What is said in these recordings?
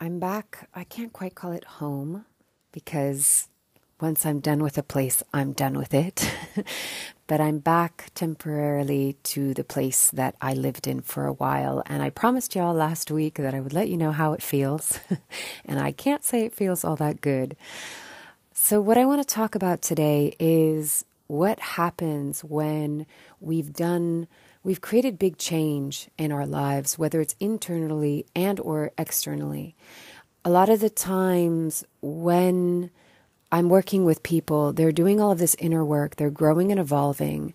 I'm back. I can't quite call it home because once I'm done with a place, I'm done with it. but I'm back temporarily to the place that I lived in for a while. And I promised y'all last week that I would let you know how it feels. and I can't say it feels all that good. So, what I want to talk about today is what happens when we've done we've created big change in our lives whether it's internally and or externally. A lot of the times when i'm working with people they're doing all of this inner work they're growing and evolving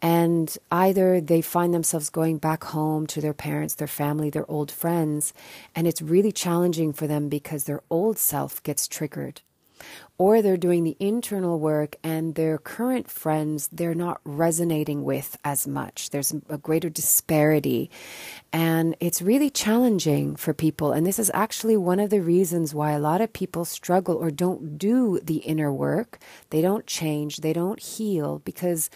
and either they find themselves going back home to their parents, their family, their old friends, and it's really challenging for them because their old self gets triggered or they're doing the internal work and their current friends they're not resonating with as much. There's a greater disparity. And it's really challenging for people. And this is actually one of the reasons why a lot of people struggle or don't do the inner work. They don't change. They don't heal because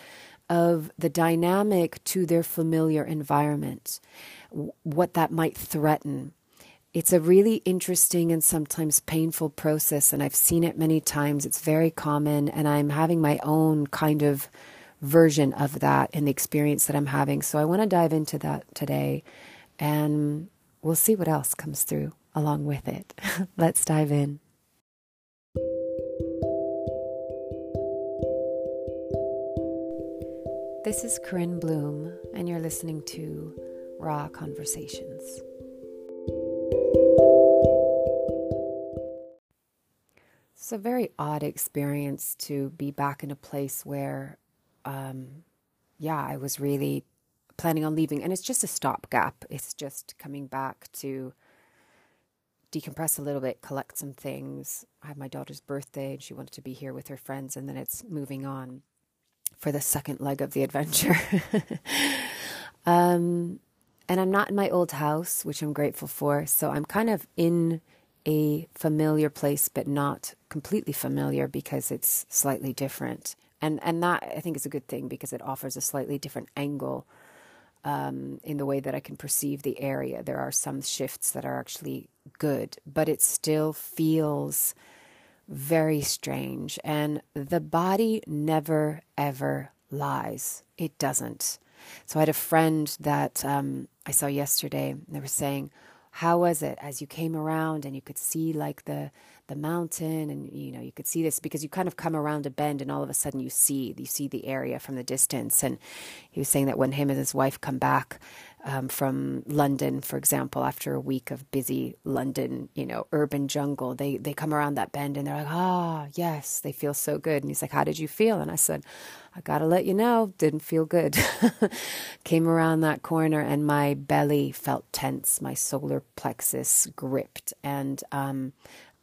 of the dynamic to their familiar environment what that might threaten it's a really interesting and sometimes painful process, and I've seen it many times. It's very common, and I'm having my own kind of version of that in the experience that I'm having. So I want to dive into that today, and we'll see what else comes through along with it. Let's dive in. This is Corinne Bloom, and you're listening to Raw Conversations. It's a very odd experience to be back in a place where, um, yeah, I was really planning on leaving. And it's just a stopgap. It's just coming back to decompress a little bit, collect some things. I have my daughter's birthday and she wanted to be here with her friends. And then it's moving on for the second leg of the adventure. um, and I'm not in my old house, which I'm grateful for. So I'm kind of in a familiar place, but not completely familiar because it's slightly different. And and that I think is a good thing because it offers a slightly different angle um, in the way that I can perceive the area. There are some shifts that are actually good, but it still feels very strange. And the body never ever lies. It doesn't. So I had a friend that um, I saw yesterday. And they were saying, how was it as you came around and you could see like the the mountain and you know you could see this? Because you kind of come around a bend and all of a sudden you see you see the area from the distance. And he was saying that when him and his wife come back um, from London, for example, after a week of busy London, you know, urban jungle, they they come around that bend and they're like, ah, oh, yes, they feel so good. And he's like, how did you feel? And I said, I gotta let you know, didn't feel good. Came around that corner and my belly felt tense, my solar plexus gripped, and um,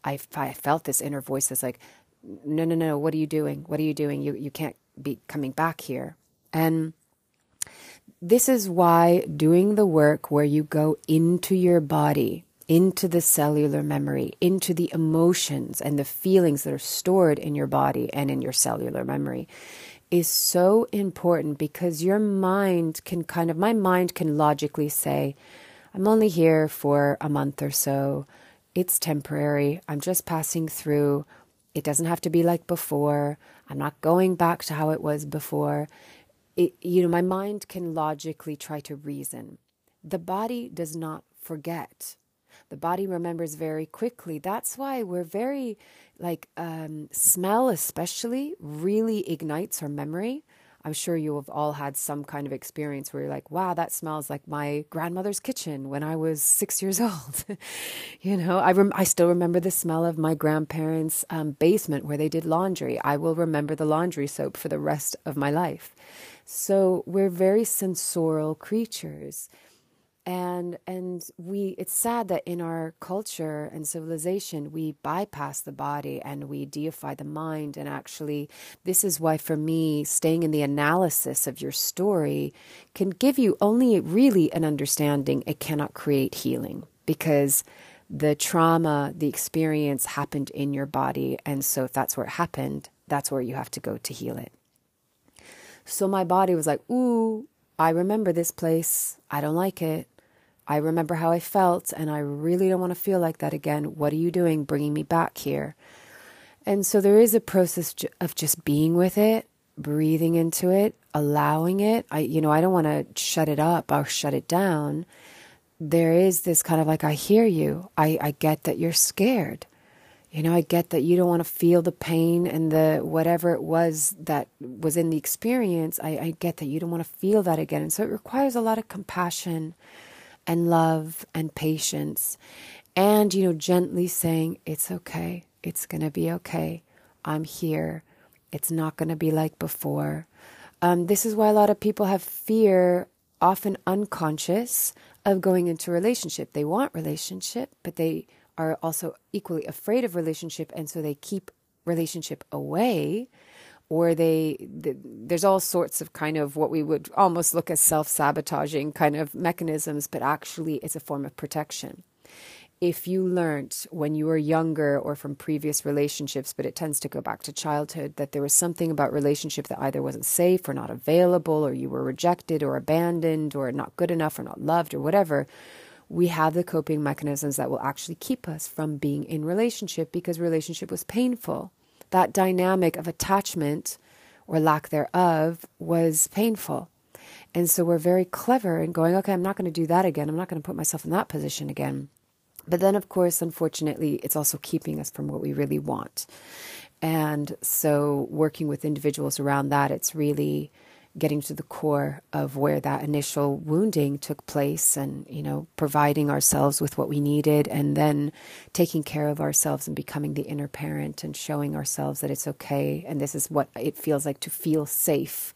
I, I felt this inner voice that's like, no, no, no, what are you doing? What are you doing? You you can't be coming back here. And this is why doing the work where you go into your body, into the cellular memory, into the emotions and the feelings that are stored in your body and in your cellular memory is so important because your mind can kind of, my mind can logically say, I'm only here for a month or so. It's temporary. I'm just passing through. It doesn't have to be like before. I'm not going back to how it was before it, you know, my mind can logically try to reason. The body does not forget. The body remembers very quickly. That's why we're very, like, um, smell especially really ignites our memory. I'm sure you have all had some kind of experience where you're like, wow, that smells like my grandmother's kitchen when I was six years old. you know, I, rem- I still remember the smell of my grandparents' um, basement where they did laundry. I will remember the laundry soap for the rest of my life. So we're very sensorial creatures. And and we it's sad that in our culture and civilization we bypass the body and we deify the mind. And actually this is why for me staying in the analysis of your story can give you only really an understanding. It cannot create healing because the trauma the experience happened in your body. And so if that's where it happened that's where you have to go to heal it so my body was like, ooh, I remember this place. I don't like it. I remember how I felt, and I really don't want to feel like that again. What are you doing bringing me back here? And so there is a process of just being with it, breathing into it, allowing it. I, you know, I don't want to shut it up or shut it down. There is this kind of like, I hear you. I, I get that you're scared. You know, I get that you don't want to feel the pain and the whatever it was that was in the experience. I, I get that you don't want to feel that again. And so it requires a lot of compassion and love and patience. And, you know, gently saying, it's okay. It's going to be okay. I'm here. It's not going to be like before. Um, this is why a lot of people have fear, often unconscious, of going into a relationship. They want relationship, but they are also equally afraid of relationship, and so they keep relationship away or they there's all sorts of kind of what we would almost look as self-sabotaging kind of mechanisms but actually it's a form of protection. If you learned when you were younger or from previous relationships but it tends to go back to childhood that there was something about relationship that either wasn't safe or not available or you were rejected or abandoned or not good enough or not loved or whatever we have the coping mechanisms that will actually keep us from being in relationship because relationship was painful that dynamic of attachment or lack thereof was painful. And so we're very clever in going, okay, I'm not going to do that again. I'm not going to put myself in that position again. But then, of course, unfortunately, it's also keeping us from what we really want. And so, working with individuals around that, it's really getting to the core of where that initial wounding took place and you know providing ourselves with what we needed and then taking care of ourselves and becoming the inner parent and showing ourselves that it's okay and this is what it feels like to feel safe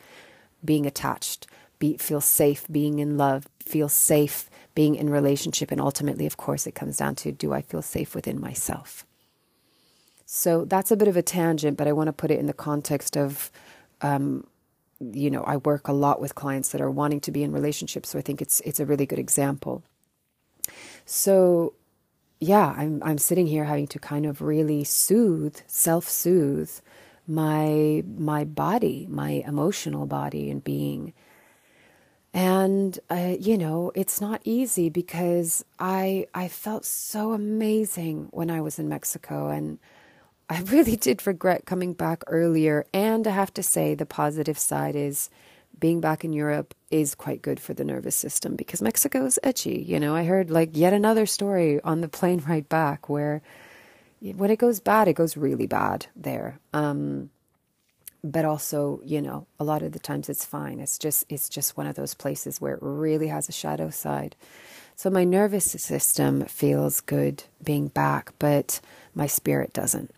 being attached be feel safe being in love feel safe being in relationship and ultimately of course it comes down to do I feel safe within myself? So that's a bit of a tangent but I want to put it in the context of um, you know, I work a lot with clients that are wanting to be in relationships, so I think it's it's a really good example. So, yeah, I'm I'm sitting here having to kind of really soothe, self-soothe my my body, my emotional body and being. And uh, you know, it's not easy because I I felt so amazing when I was in Mexico and I really did regret coming back earlier. And I have to say, the positive side is being back in Europe is quite good for the nervous system because Mexico is edgy. You know, I heard like yet another story on the plane ride back where when it goes bad, it goes really bad there. Um, but also, you know, a lot of the times it's fine. It's just it's just one of those places where it really has a shadow side. So my nervous system feels good being back, but my spirit doesn't.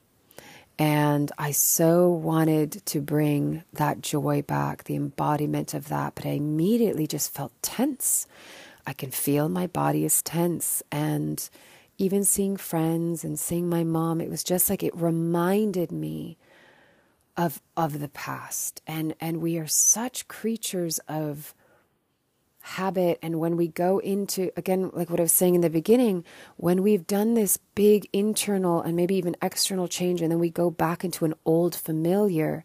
And I so wanted to bring that joy back, the embodiment of that, but I immediately just felt tense. I can feel my body is tense. And even seeing friends and seeing my mom, it was just like it reminded me of of the past. And and we are such creatures of habit and when we go into again like what i was saying in the beginning when we've done this big internal and maybe even external change and then we go back into an old familiar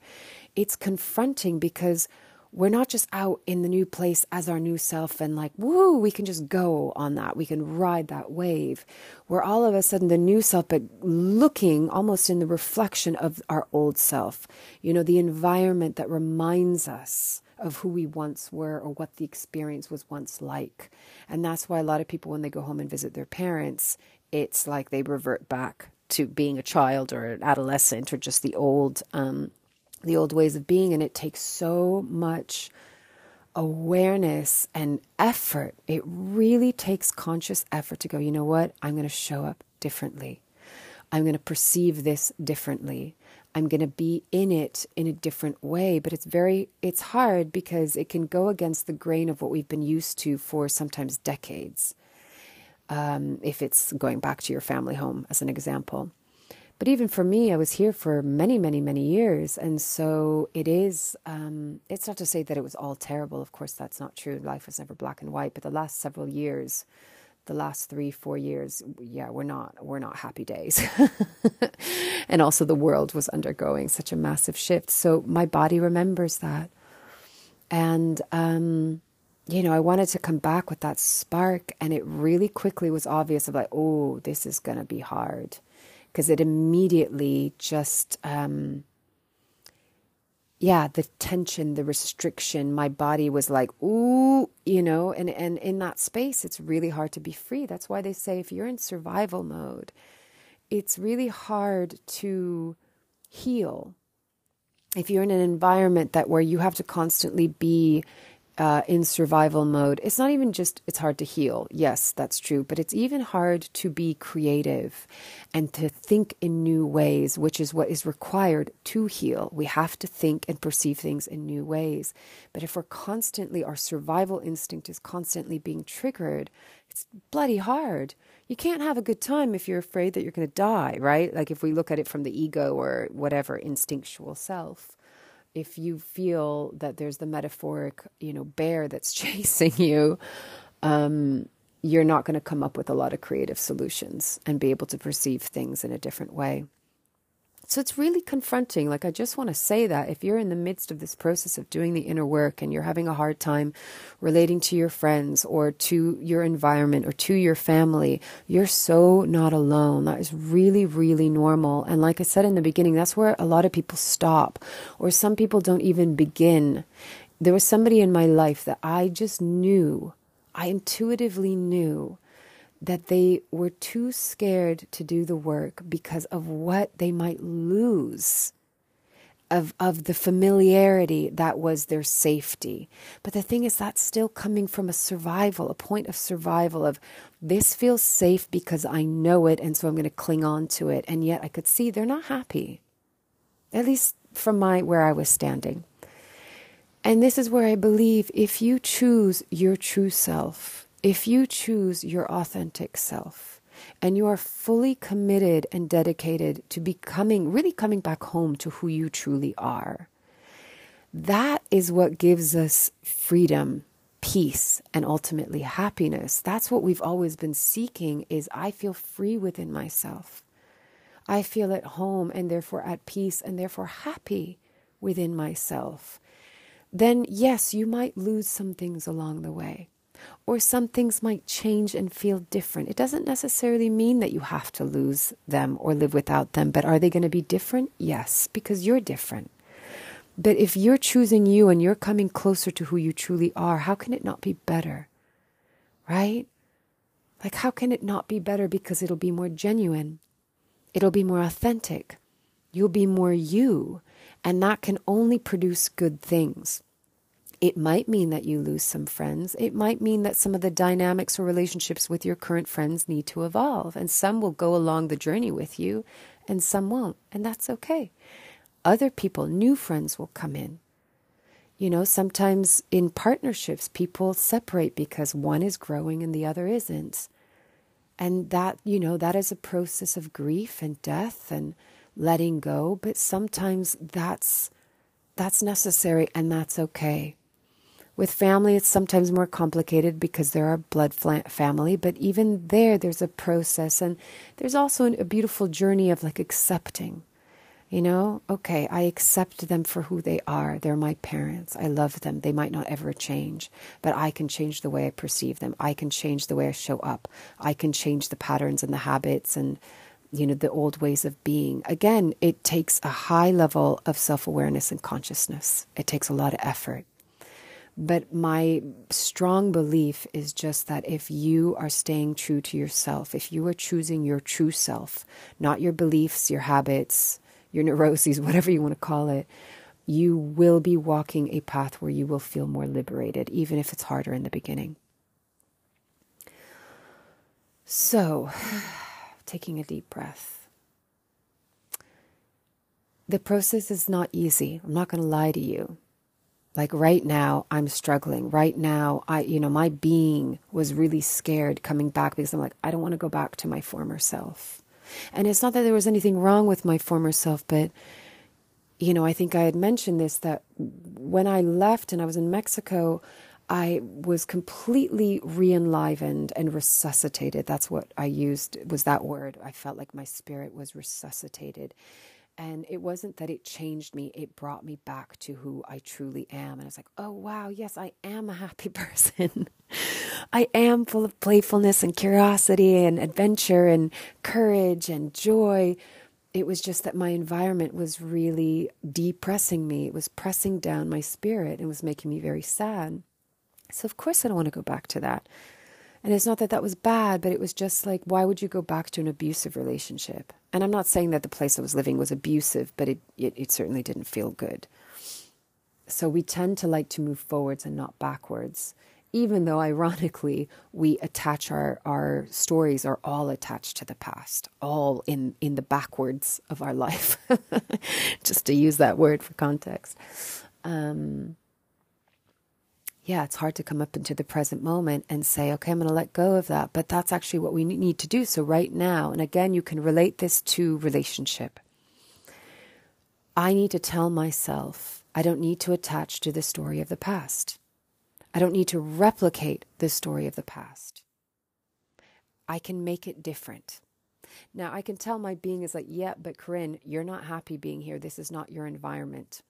it's confronting because we're not just out in the new place as our new self and like woo we can just go on that. We can ride that wave. We're all of a sudden the new self but looking almost in the reflection of our old self. You know the environment that reminds us of who we once were or what the experience was once like. And that's why a lot of people, when they go home and visit their parents, it's like they revert back to being a child or an adolescent or just the old, um, the old ways of being. And it takes so much awareness and effort. It really takes conscious effort to go, you know what? I'm going to show up differently. I'm going to perceive this differently. I'm going to be in it in a different way. But it's very, it's hard because it can go against the grain of what we've been used to for sometimes decades. Um, if it's going back to your family home, as an example. But even for me, I was here for many, many, many years. And so it is, um, it's not to say that it was all terrible. Of course, that's not true. Life was never black and white. But the last several years, the last three four years yeah we're not we're not happy days. And also the world was undergoing such a massive shift. So my body remembers that. And um, you know, I wanted to come back with that spark, and it really quickly was obvious of like, oh, this is to be hard. Because it immediately just, um, yeah, the tension, the restriction, my body was like, ooh, you know, and, and in that space, it's really hard to be free. That's why they say if you're in survival mode, it's really hard to heal. If you're in an environment that where you have to constantly be uh, in survival mode, it's not even just it's hard to heal. Yes, that's true, but it's even hard to be creative and to think in new ways, which is what is required to heal. We have to think and perceive things in new ways. But if we're constantly, our survival instinct is constantly being triggered, it's bloody hard. You can't have a good time if you're afraid that you're going to die, right? Like if we look at it from the ego or whatever instinctual self if you feel that there's the metaphoric, you know, bear that's chasing you, um, you're not going to come up with a lot of creative solutions and be able to perceive things in a different way. So it's really confronting. Like, I just want to say that if you're in the midst of this process of doing the inner work and you're having a hard time relating to your friends or to your environment or to your family, you're so not alone. That is really, really normal. And like I said in the beginning, that's where a lot of people stop, or some people don't even begin. There was somebody in my life that I just knew, I intuitively knew that they were too scared to do the work because of what they might lose of of the familiarity that was their safety. But the thing is that's still coming from a survival, a point of survival of this feels safe because I know it and so I'm going to cling on to it. And yet I could see they're not happy. At least from my where I was standing. And this is where I believe if you choose your true self, if you choose your authentic self and you are fully committed and dedicated to becoming, really coming back home to who you truly are, that is what gives us freedom peace and ultimately happiness. That's what we've always been seeking is i feel free within myself. I feel at home and therefore at peace and therefore happy within myself. Then yes you might lose some things along the way or some things might change and feel different. It doesn't necessarily mean that you have to lose them or live without them, but are they going to be different? Yes, because you're different. But if you're choosing you and you're coming closer to who you truly are, how can it not be better? Right? Like, how can it not be better? Because it'll be more genuine, it'll be more authentic, you'll be more you, and that can only produce good things. It might mean that you lose some friends. It might mean that some of the dynamics or relationships with your current friends need to evolve, and some will go along the journey with you, and some won't, and that's okay. Other people, new friends, will come in. You know, sometimes in partnerships, people separate because one is growing and the other isn't. And that, you know, that is a process of grief and death and letting go, but sometimes that's that's necessary and that's okay. With family, it's sometimes more complicated because there are blood family, but even there, there's a process. And there's also a beautiful journey of like accepting. You know, okay, I accept them for who they are. They're my parents. I love them. They might not ever change, but I can change the way I perceive them. I can change the way I show up. I can change the patterns and the habits and, you know, the old ways of being. Again, it takes a high level of self awareness and consciousness, it takes a lot of effort. But my strong belief is just that if you are staying true to yourself, if you are choosing your true self, not your beliefs, your habits, your neuroses, whatever you want to call it, you will be walking a path where you will feel more liberated, even if it's harder in the beginning. So, taking a deep breath. The process is not easy. I'm not going to lie to you. Like right now, I'm struggling. Right now, I, you know, my being was really scared coming back because I'm like, I don't want to go back to my former self. And it's not that there was anything wrong with my former self, but, you know, I think I had mentioned this that when I left and I was in Mexico, I was completely re-enlivened and resuscitated. That's what I used was that word. I felt like my spirit was resuscitated And it wasn't that it changed me, it brought me back to who I truly am. And I was like, oh, wow, yes, I am a happy person. I am full of playfulness and curiosity and adventure and courage and joy. It was just that my environment was really depressing me. It was pressing down my spirit and was making me very sad. So, of course, I don't want to go back to that. And it's not that that was bad, but it was just like, why would you go back to an abusive relationship? And I'm not saying that the place I was living was abusive, but it, it, it certainly didn't feel good. So we tend to like to move forwards and not backwards even though ironically we attach our, our stories are all attached to the past, all in, in the backwards of our life, just to use that word for context. Um, yeah, it's hard to come up into the present moment and say, okay, I'm going to let go of that. But that's actually what we need to do. So, right now, and again, you can relate this to relationship. I need to tell myself I don't need to attach to the story of the past. I don't need to replicate the story of the past. I can make it different. Now, I can tell my being is like, yeah, but Corinne, you're not happy being here. This is not your environment.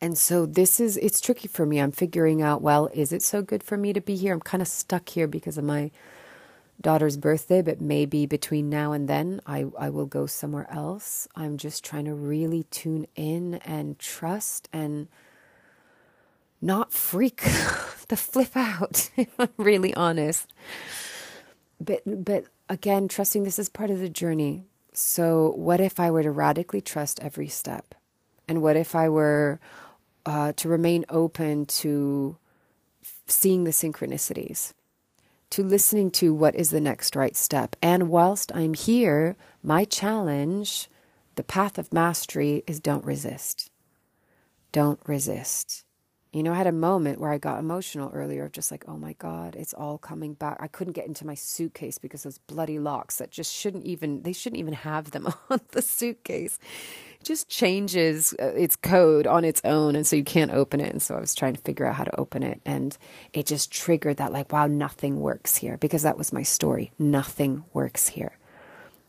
And so this is, it's tricky for me. I'm figuring out, well, is it so good for me to be here? I'm kind of stuck here because of my daughter's birthday, but maybe between now and then I, I will go somewhere else. I'm just trying to really tune in and trust and not freak the flip out, if I'm really honest. But but again, trusting this is part of the journey. So what if I were to radically trust every step? And what if I were uh, to remain open to seeing the synchronicities, to listening to what is the next right step? And whilst I'm here, my challenge, the path of mastery, is don't resist. Don't resist you know, I had a moment where I got emotional earlier of just like, oh my God, it's all coming back. I couldn't get into my suitcase because those bloody locks that just shouldn't even, they shouldn't even have them on the suitcase. It just changes uh, its code on its own. And so you can't open it. And so I was trying to figure out how to open it. And it just triggered that, like, wow, nothing works here because that was my story. Nothing works here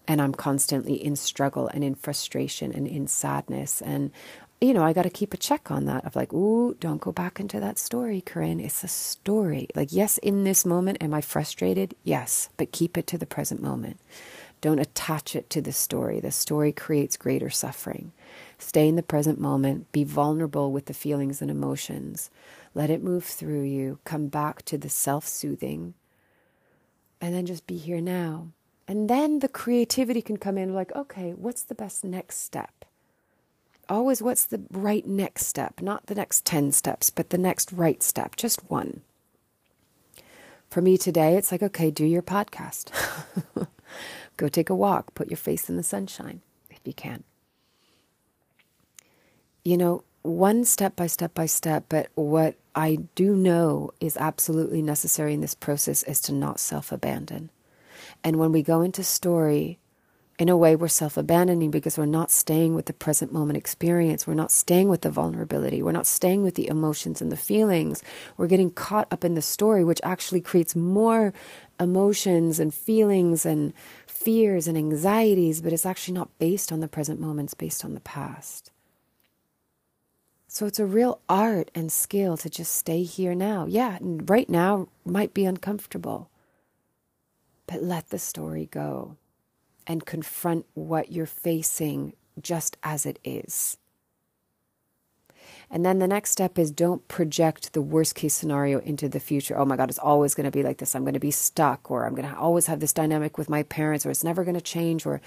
and I'm constantly in struggle and in frustration and in sadness. And you know, I got to keep a check on that of like, ooh, don't go back into that story, Corinne. It's a story. Like, yes, in this moment, am I frustrated? Yes, but keep it to the present moment. Don't attach it to the story. The story creates greater suffering. Stay in the present moment. Be vulnerable with the feelings and emotions. Let it move through you. Come back to the self soothing. And then just be here now. And then the creativity can come in like, okay, what's the best next step? Always what's the right next step, not the next 10 steps, but the next right step, just one. For me today, it's like, okay, do your podcast. Go take a walk, put your face in the sunshine if you can. You know, one step by step by step, but what I do know is absolutely necessary in this process is to not self abandon. And when we go into story, in a way, we're self abandoning because we're not staying with the present moment experience. We're not staying with the vulnerability. We're not staying with the emotions and the feelings. We're getting caught up in the story, which actually creates more emotions and feelings and fears and anxieties, but it's actually not based on the present moment, it's based on the past. So it's a real art and skill to just stay here now. Yeah, right now might be uncomfortable, but let the story go and confront what you're facing just as it is. And then the next step is don't project the worst case scenario into the future. Oh my God, it's always going to be like this. I'm going to be stuck, or I'm going to always have this dynamic with my parents, or it's never going to change, or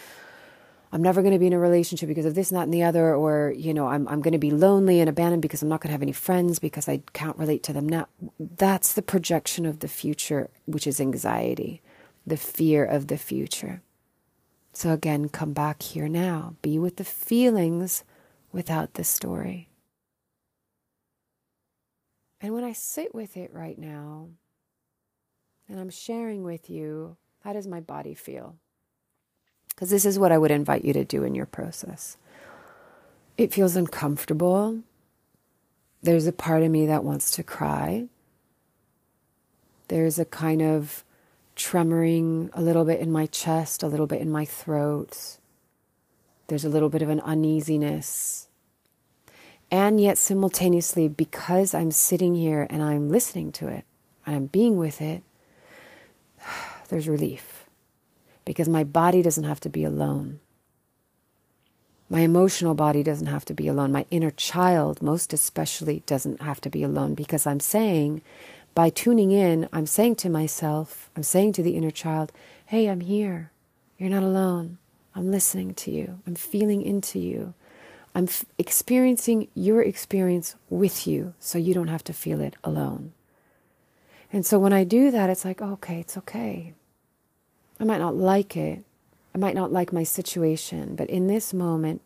I'm never going to be in a relationship because of this, and that, and the other, or, you know, I'm, I'm going to be lonely and abandoned because I'm not going to have any friends because I can't relate to them now. That's the projection of the future, which is anxiety, the fear of the future. So again, come back here now. Be with the feelings without the story. And when I sit with it right now, and I'm sharing with you, how does my body feel? Because this is what I would invite you to do in your process. It feels uncomfortable. There's a part of me that wants to cry. There's a kind of tremoring a little bit in my chest, a little bit in my throat. There's a little bit of an uneasiness. And yet, simultaneously, because I'm sitting here and I'm listening to it, and I'm being with it, there's relief. Because my body doesn't have to be alone. My emotional body doesn't have to be alone. My inner child, most especially, doesn't have to be alone because I'm saying, by tuning in, I'm saying to myself, I'm saying to the inner child, hey, I'm here. You're not alone. I'm listening to you. I'm feeling into you. I'm f- experiencing your experience with you so you don't have to feel it alone. And so when I do that, it's like, okay, it's okay. I might not like it. I might not like my situation, but in this moment,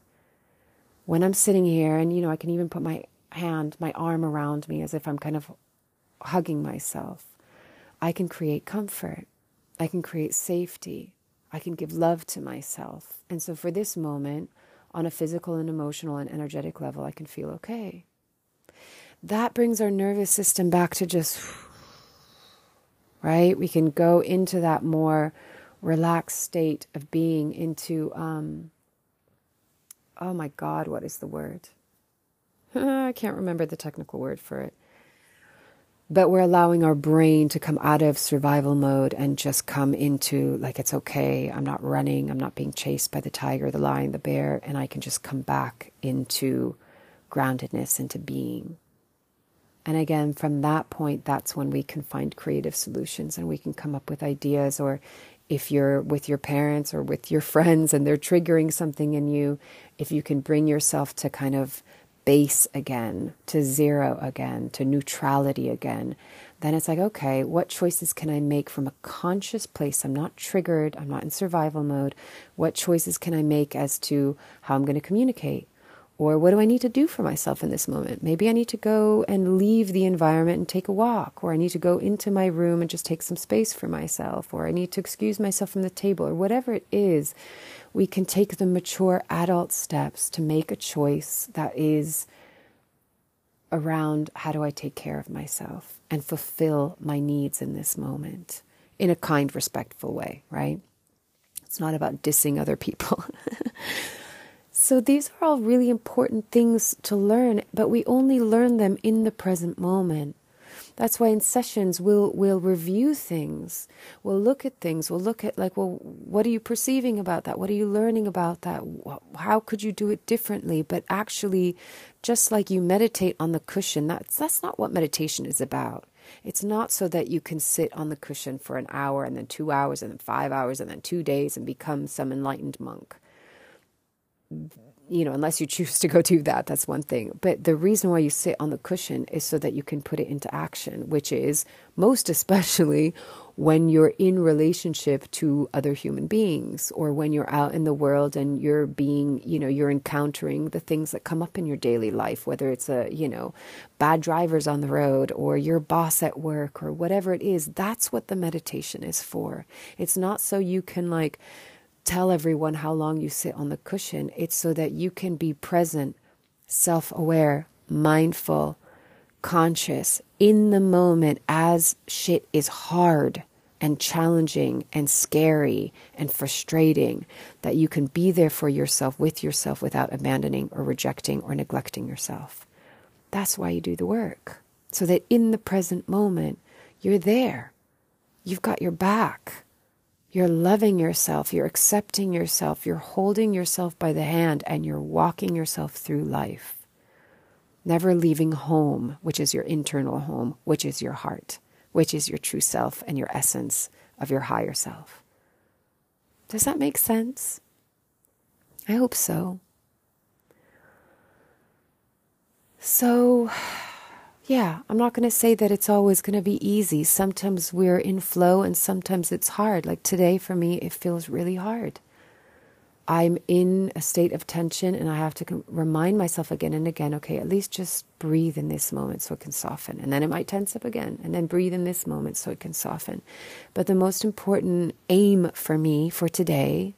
when I'm sitting here, and you know, I can even put my hand, my arm around me as if I'm kind of hugging myself, I can create comfort. I can create safety. I can give love to myself. And so for this moment, on a physical and emotional and energetic level, I can feel okay. That brings our nervous system back to just, right? We can go into that more relaxed state of being, into, um, oh my God, what is the word? I can't remember the technical word for it but we're allowing our brain to come out of survival mode and just come into like it's okay. I'm not running. I'm not being chased by the tiger the lion the bear and i can just come back into groundedness into being. And again from that point that's when we can find creative solutions and we can come up with ideas. Or if you're with your parents or with your friends and they're triggering something in you if you can bring yourself to kind of base again, to zero again, to neutrality again, then it's like, okay, what choices can I make from a conscious place? I'm not triggered, I'm not in survival mode. What choices can I make as to how I'm going to communicate? Or what do I need to do for myself in this moment? Maybe I need to go and leave the environment and take a walk, or I need to go into my room and just take some space for myself, or I need to excuse myself from the table, or whatever it is we can take the mature adult steps to make a choice that is around how do I take care of myself and fulfill my needs in this moment in a kind, respectful way, right? It's not about dissing other people. so these are all really important things to learn, but we only learn them in the present moment. That's why in sessions we'll we'll review things. We'll look at things. We'll look at like, well, what are you perceiving about that? What are you learning about that? How could you do it differently? But actually, just like you meditate on the cushion, that's that's not what meditation is about. It's not so that you can sit on the cushion for an hour and then two hours and then five hours and then two days and become some enlightened monk you know, unless you choose to go do that, that's one thing. But the reason why you sit on the cushion is so that you can put it into action, which is most especially when you're in relationship to other human beings or when you're out in the world and you're being, you know, you're encountering the things that come up in your daily life, whether it's a, you know, bad drivers on the road or your boss at work or whatever it is. That's what the meditation is for. It's not so you can like, tell everyone how long you sit on the cushion. It's so that you can be present, self aware, mindful, conscious in the moment as shit is hard and challenging and scary and frustrating, that you can be there for yourself with yourself without abandoning or rejecting or neglecting yourself. That's why you do the work. So that in the present moment, you're there. You've got your back. You're loving yourself, you're accepting yourself, you're holding yourself by the hand, and you're walking yourself through life. Never leaving home, which is your internal home, which is your heart, which is your true self and your essence of your higher self. Does that make sense? I hope so. So, yeah, I'm not going to say that it's always going to be easy. Sometimes we're in flow and sometimes it's hard. Like today for me, it feels really hard. I'm in a state of tension and I have to remind myself again and again okay, at least just breathe in this moment so it can soften. And then it might tense up again. And then breathe in this moment so it can soften. But the most important aim for me for today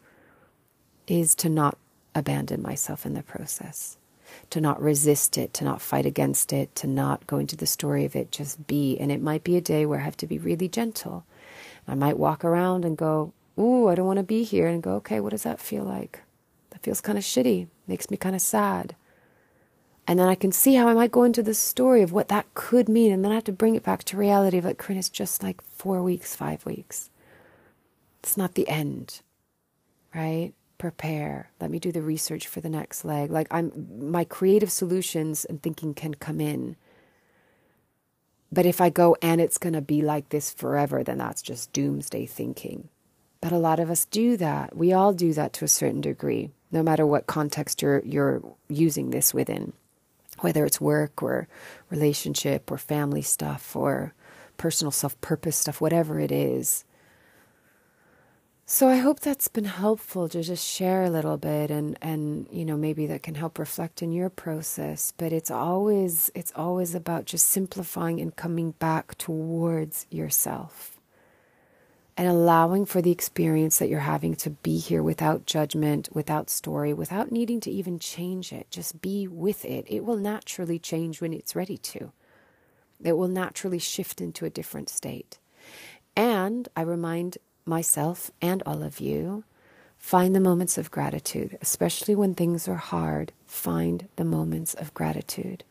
is to not abandon myself in the process to not resist it, to not fight against it, to not go into the story of it, just be. And it might be a day where I have to be really gentle. I might walk around and go, Ooh, I don't want to be here. And go, okay, what does that feel like? That feels kind of shitty, makes me kind of sad. And then I can see how I might go into the story of what that could mean. And then I have to bring it back to reality of like, Corinne, it's just like four weeks, five weeks. It's not the end, right? Prepare. Let me do the research for the next leg. Like I'm, my creative solutions and thinking can come in. But if I go and it's going to be like this forever, then that's just doomsday thinking. But a lot of us do that. We all do that to a certain degree, no matter what context you're, you're using this within whether it's work or relationship or family stuff or personal self purpose stuff, whatever it is. So I hope that's been helpful to just share a little bit and and you know maybe that can help reflect in your process but it's always it's always about just simplifying and coming back towards yourself and allowing for the experience that you're having to be here without judgment, without story, without needing to even change it. Just be with it. It will naturally change when it's ready to. It will naturally shift into a different state. And I remind myself and all of you find the moments of gratitude, especially when things are hard. Find the moments of gratitude.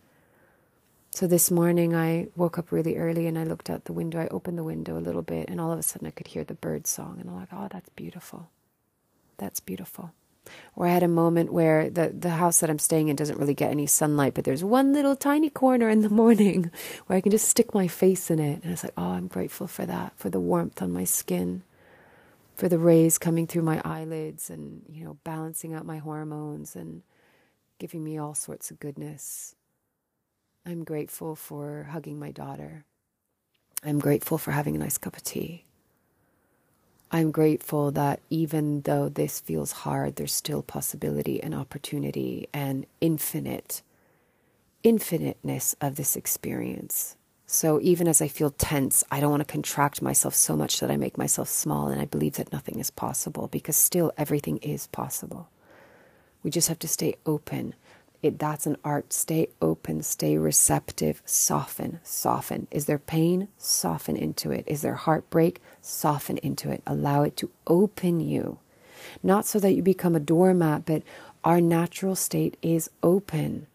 So this morning I woke up really early and I looked out the window. I opened the window a little bit and all of a sudden I could hear the bird song and I'm like, oh, that's beautiful. That's beautiful. Or I had a moment where the, the house that I'm staying in doesn't really get any sunlight, but there's one little tiny corner in the morning where I can just stick my face in it. And it's like, oh, I'm grateful for that, for the warmth on my skin, for the rays coming through my eyelids and, you know, balancing out my hormones and giving me all sorts of goodness. I'm grateful for hugging my daughter. I'm grateful for having a nice cup of tea. I'm grateful that even though this feels hard, there's still possibility and opportunity and infinite, infiniteness of this experience. So even as I feel tense, I don't want to contract myself so much that I make myself small and I believe that nothing is possible because still everything is possible. We just have to stay open it, that's an art. Stay open, stay receptive, soften, soften. Is there pain? Soften into it. Is there heartbreak? Soften into it. Allow it to open you. Not so that you become a doormat, but our natural state is open.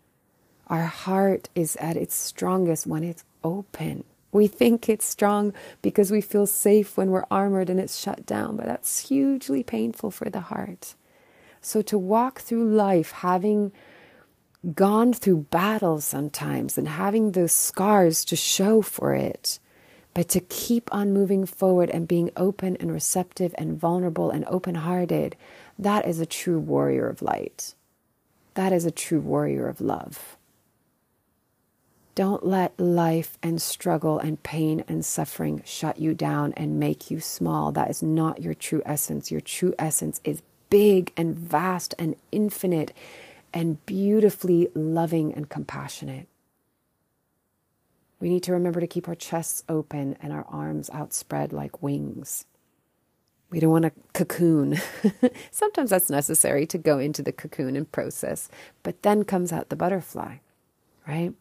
Our heart is at its strongest when it's open. We think it's strong because we feel safe when we're armored and it's shut down, but that's hugely painful for the heart. So to walk through life having gone through battles sometimes and having those scars to show for it, but to keep on moving forward and being open and receptive and vulnerable and open hearted, that is a true warrior of light. That is a true warrior of love. Don't let life and struggle and pain and suffering shut you down and make you small. That is not your true essence. Your true essence is big and vast and infinite and beautifully loving and compassionate. We need to remember to keep our chests open and our arms outspread like wings. We don't want to cocoon. Sometimes that's necessary to go into the cocoon and process, but then comes out the butterfly, right?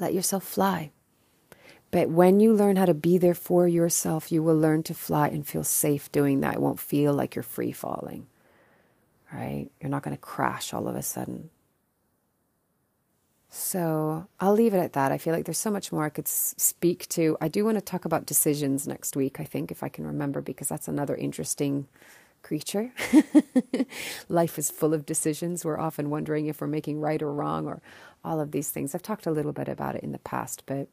Let yourself fly. But when you learn how to be there for yourself, you will learn to fly and feel safe doing that. It won't feel like you're free falling right? You're not going to crash all of a sudden. So I'll leave it at that. I feel like there's so much more I could speak to. I do want to talk about decisions next week, I think, if I can remember, because that's another interesting creature. Life is full of decisions. We're often wondering if we're making right or wrong or all of these things. I've talked a little bit about it in the past, but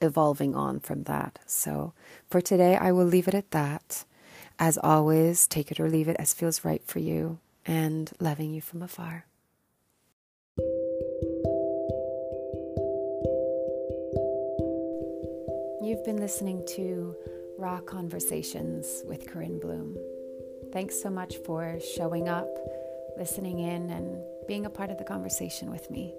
evolving on from that. So for today, I will leave it at that. As always, take it or leave it as feels right for you and loving you from afar. You've been listening to Raw Conversations with Corinne Bloom. Thanks so much for showing up, listening in, and being a part of the conversation with me.